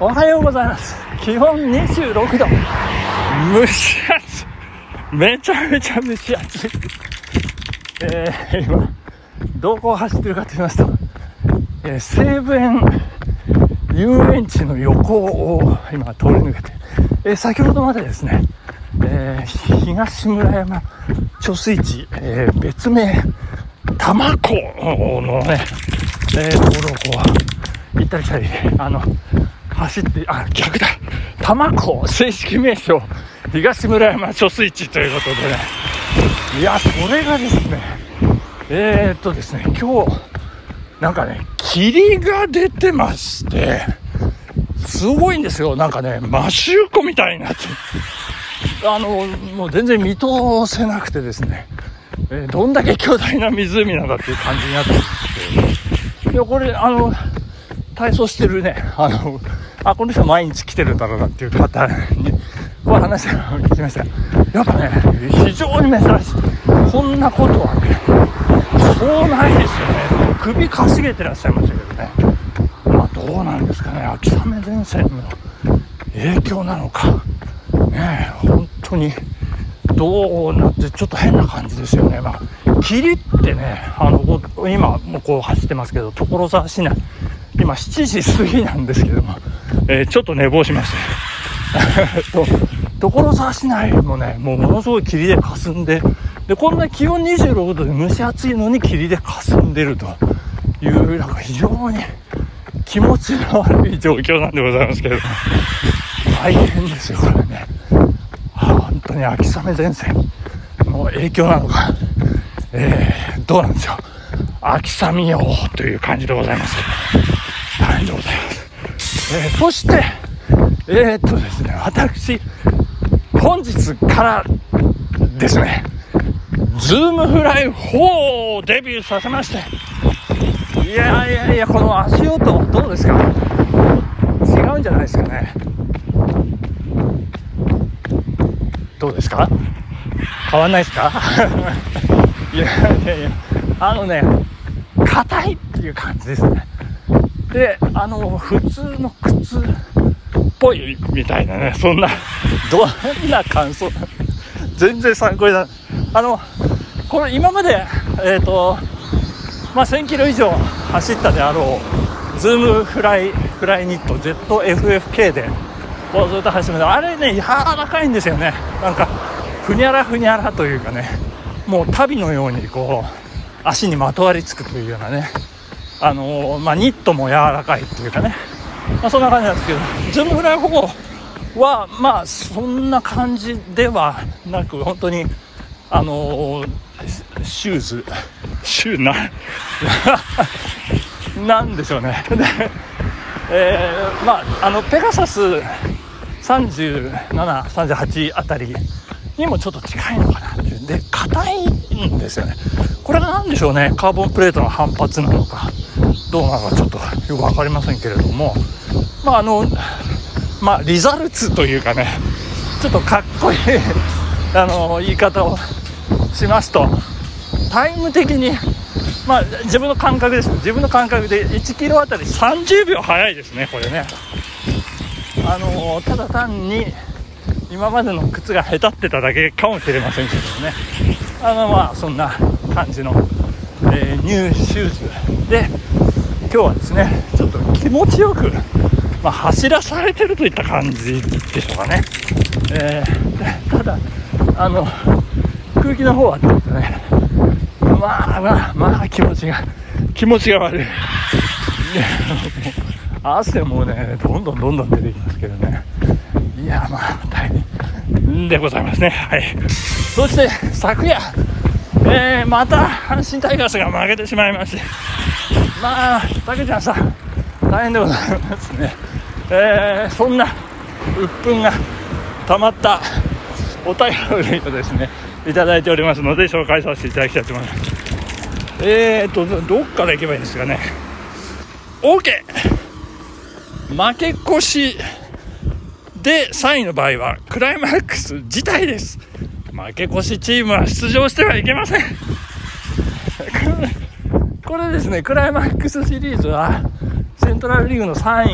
おはようございます。気温26度。蒸し暑い。めちゃめちゃ蒸し暑い。えー、今、どこを走ってるかと言いますと、えー西武園遊園地の横を今通り抜けて、えー先ほどまでですね、えー東村山貯水池、えー別名、玉子のね、えーところをこう、行ったり来たり、あの、走って、あ、逆だ。玉子、正式名称、東村山貯水池ということでね。いや、それがですね、えー、っとですね、今日、なんかね、霧が出てまして、すごいんですよ。なんかね、マシューコみたいになって。あの、もう全然見通せなくてですね、えーどんだけ巨大な湖なんだっていう感じになってですけど、いや、これ、あの、体操してるね、あの、あ、この人毎日来てるだろうなっていう方に、こう話を聞きました。やっぱね、非常に珍しい。こんなことはね、そうないですよね。首かしげてらっしゃいましたけどね。まあ、どうなんですかね。秋雨前線の影響なのか。ね、本当に、どうなって、ちょっと変な感じですよね。まあ、霧ってね、あの、今もこう走ってますけど、所沢市内、今7時過ぎなんですけども、えーちょっと寝坊しました。と所沢市内もね、もうものすごい霧で霞んで、で、こんな気温26度で蒸し暑いのに霧で霞んでるという、なんか非常に気持ちの悪い状況なんでございますけれども、大変ですよ、これね。本当に秋雨前線の影響なのか、えー、どうなんでしょう。秋雨よという感じでございますけど、大変でございます。えーそして、えー、っとですね、私、本日からですね、ズームフライ4をデビューさせまして、いやいやいや、この足音、どうですか？違うんじゃないですかね。どうですか？変わんないですか？いやいやいや、あのね、硬いっていう感じですね。で、あの、普通の靴っぽいみたいなね、そんな、どんな感想？全然参考にならない。あの、これ今まで、えっ、と、まあ、1000キロ以上走ったであろう、ズームフライ、フライニット ZFFK で、こうずっと走ってますあれね、柔らかいんですよね。なんか、ふにゃらふにゃらというかね、もう足袋のようにこう、足にまとわりつくというようなね、あのまあ、ニットも柔らかいっていうかね、まあ、そんな感じなんですけど、ズームフライフォーは、まあ、そんな感じではなく、本当に、あのシューズ、シューな、なんでしょうね。で、えーまあ、あの、ペガサス37、38あたりにもちょっと近いのかなっていう。で、硬いんですよね。これが何でしょうね。カーボンプレートの反発なのか、どうなのかちょっとよく分かりませんけれども、まあ、あの、まあ、リザルツというかね、ちょっとかっこいい、あの、言い方をしますと、タイム的に、まあ、自分の感覚です。自分の感覚で1キロあたり30秒早いですね、これね。あのただ単に今までの靴が下手ってただけかもしれませんけどねあのまあそんな感じの、えーニューシューズで今日はですねちょっと気持ちよく、まあ、走らされてるといった感じでしょうかね、えーただあの空気の方はちょっとねまあまあまあ気持ちが気持ちが悪い。汗もねどんどんどんどん出てきますけどね。いやまあ大変でございますね。はい。そして昨夜えー、また阪神タイガースが負けてしまいまして。まあたけちゃんさん大変でございますね。えー、そんな鬱憤が溜まったお便りをですねいただいておりますので紹介させていただきたいと思います。えーとどどっから行けばいいんですかね。OK! 負け越しで3位の場合はクライマックス自体です。負け越しチームは出場してはいけません。これですねクライマックスシリーズはセントラルリーグの3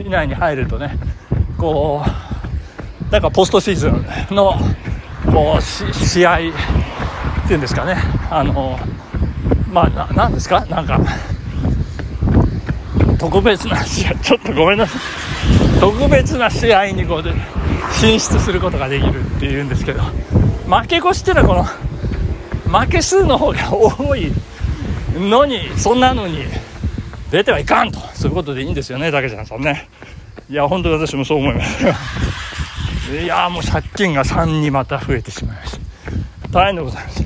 位以内に入るとねこうなんかポストシーズンのこう試合っていうんですかね。あのまあななんですか？なんか特別な試合。ちょっとごめんなさい。特別な試合にこうで進出することができるっていうんですけど。負け越しっていうのはこの負け数の方が多いのにそんなのに出てはいかんと。そういうことでいいんですよね竹ちゃんさんね。いや本当に私もそう思います いやもう借金が3にまた増えてしまいました。大変でございます。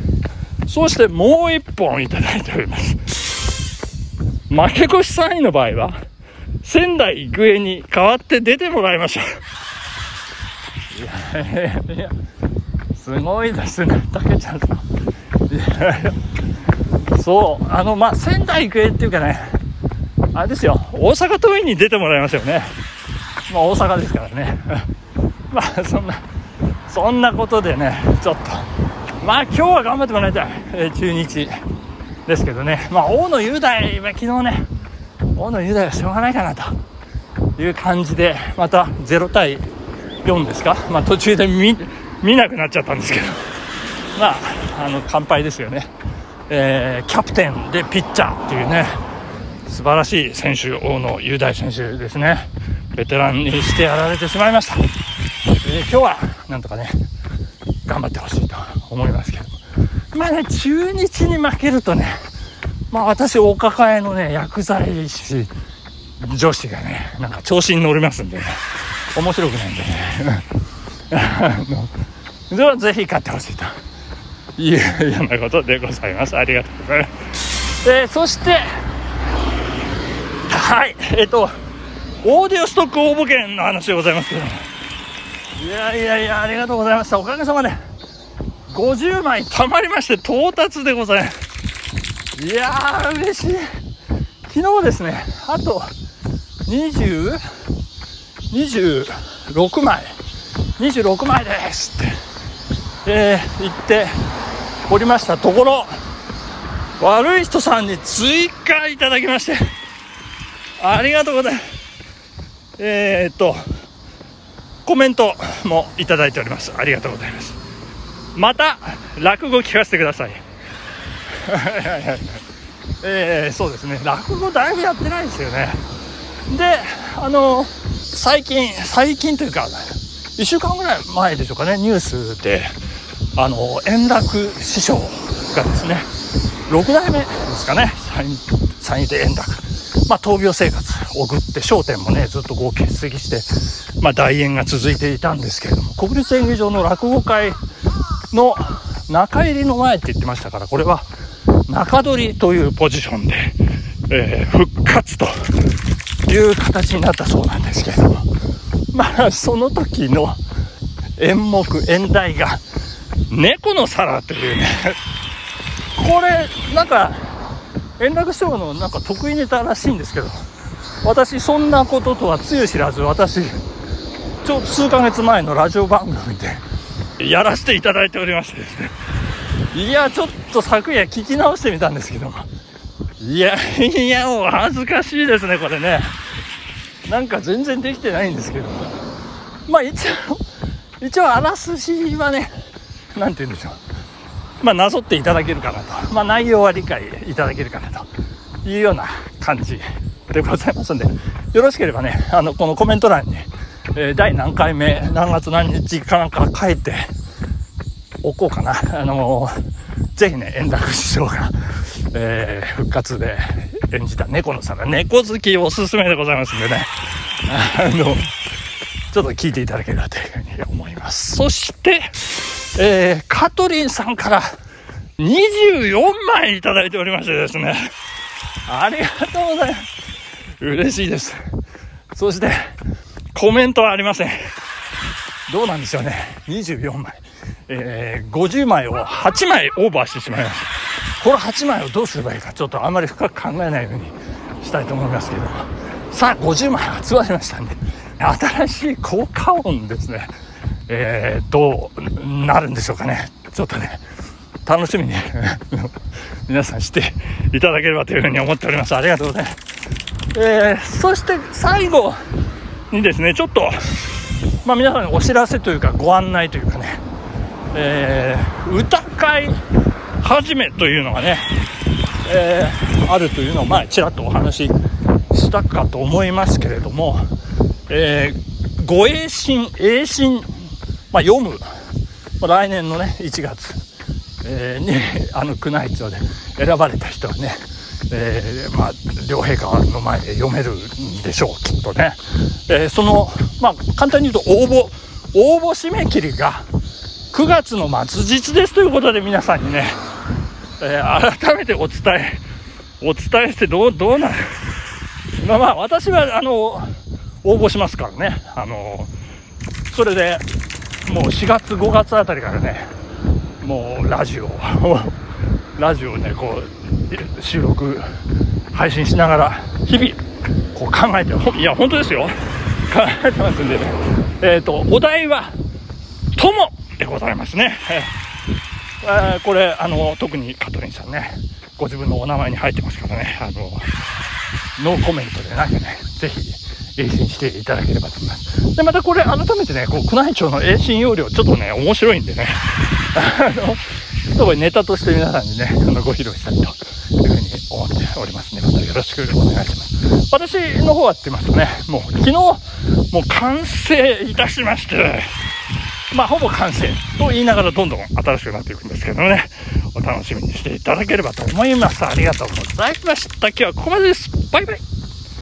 そしてもう1本いただいております。負け越し3位の場合は仙台育英に代わって出てもらいましょう。いやいやいやすごいですね竹ちゃんさん。いやいやそうあのまあ仙台育英っていうかねあれですよ大阪桐蔭に出てもらいますよね。まあ大阪ですからね。まあそんなそんなことでねちょっと。まあ今日は頑張ってもらいたい、えー、中日ですけどね。まあ大野雄大は昨日ね大野雄大はしょうがないかなと。いう感じでまた0対4ですか。まあ途中で見見なくなっちゃったんですけど。まああの乾杯ですよね。えー、キャプテンでピッチャーっていうね素晴らしい選手大野雄大選手ですね。ベテランにしてやられてしまいました、えー、今日はなんとかね頑張ってほしいと思いますけどまあね中日に負けるとねまあ私お抱えのね薬剤師女子がねなんか調子に乗りますんでね。面白くないんでね。あのでは ぜひ勝ってほしいと。いうようなことでございます。ありがとうございます。えー、そして、はい、えっ、ー、と、オーディオストック応募券の話でございますけどいやいやいや、ありがとうございました。おかげさまで、50枚貯まりまして到達でございます。いやー、嬉しい。昨日ですね、あと、20、26枚、26枚ですって、えー、言って、おりました。ところ悪い人さんに追加いただきまして。ありがとうございます。えー、っとコメントもいただいております。ありがとうございます。また落語聞かせてください。えー、そうですね。落語だいぶやってないですよね。であの最近最近というか1週間ぐらい前でしょうかね。ニュースで。あの円楽師匠がですね6代目ですかね。三位で円楽。まあ闘病生活を送って『笑点』もねずっとこう欠席してまあ大演が続いていたんですけれども国立演芸場の落語会の中入りの前って言ってましたからこれは中取りというポジションで、えー、復活という形になったそうなんですけれどもまあその時の演目演題が猫の皿という。ねこれなんか円楽師匠のなんか得意ネタらしいんですけど私そんなこととはつゆ知らず私ちょっと数ヶ月前のラジオ番組でやらせていただいておりまして。ですねいやちょっと昨夜聞き直してみたんですけど。いやいやお恥ずかしいですねこれね。なんか全然できてないんですけど。まあ一応一応あらすじはね何て言うんでしょう。まあなぞっていただけるかなと。まあ内容は理解いただけるかなと。いうような感じでございますんで。よろしければねあのこのコメント欄に、えー、第何回目何月何日かなんか書いておこうかな。あのー、ぜひね円楽師匠が、えー、復活で演じた猫の皿猫好きおすすめでございますんでね。あのちょっと聞いていただければというふうに思います。そしてえー、カトリンさんから24枚いただいておりましてですね。ありがとうございます。嬉しいです。そして、コメントはありません。どうなんでしょうね。24枚。えー、50枚を8枚オーバーしてしまいました。この8枚をどうすればいいか、ちょっとあんまり深く考えないようにしたいと思いますけど。さあ、50枚集まりましたんで、新しい効果音ですね。えー、どうなるんでしょうかね。ちょっとね、楽しみに 皆さんしていただければというふうに思っております。ありがとうございます。えー、そして最後にですね、ちょっと、まあ皆さんにお知らせというかご案内というかね、えー、歌会始めというのがね、えー、あるというのを、ま、ちらっとお話ししたかと思いますけれども、えー、ご栄心、栄心、まあ、読む、まあ、来年のね、1月、えー、に、あの、宮内庁で選ばれた人はね、えー、まあ、両陛下の前で読めるんでしょう、きっとね。えー、その、まあ、簡単に言うと応募、応募締め切りが9月の末日ですということで皆さんにね、えー、改めてお伝え、お伝えしてどう、どうなる。まあまあ、私は、あの、応募しますからね。あの、それで、もう4月、5月あたりからね、もうラジオ、ラジオね、こう、収録、配信しながら、日々、こう考えて、いや、本当ですよ。考えてますんでね。えっ、ー、と、お題は、友でございますね。えー、これ、あの、特にカトリンさんね、ご自分のお名前に入ってますからね、あの、ノーコメントでなんかね、ぜひ、英信していただければと思います。で、またこれ改めてね、こう、宮内庁の英信要領、ちょっとね、面白いんでね、あの、すごいネタとして皆さんにね、あのご披露したいというふうに思っておりますね。またよろしくお願いします。私の方はって言いますとね、もう昨日、もう完成いたしまして、まあ、ほぼ完成と言いながらどんどん新しくなっていくんですけどね、お楽しみにしていただければと思います。ありがとうございました。今日はここまでです。バイバイ。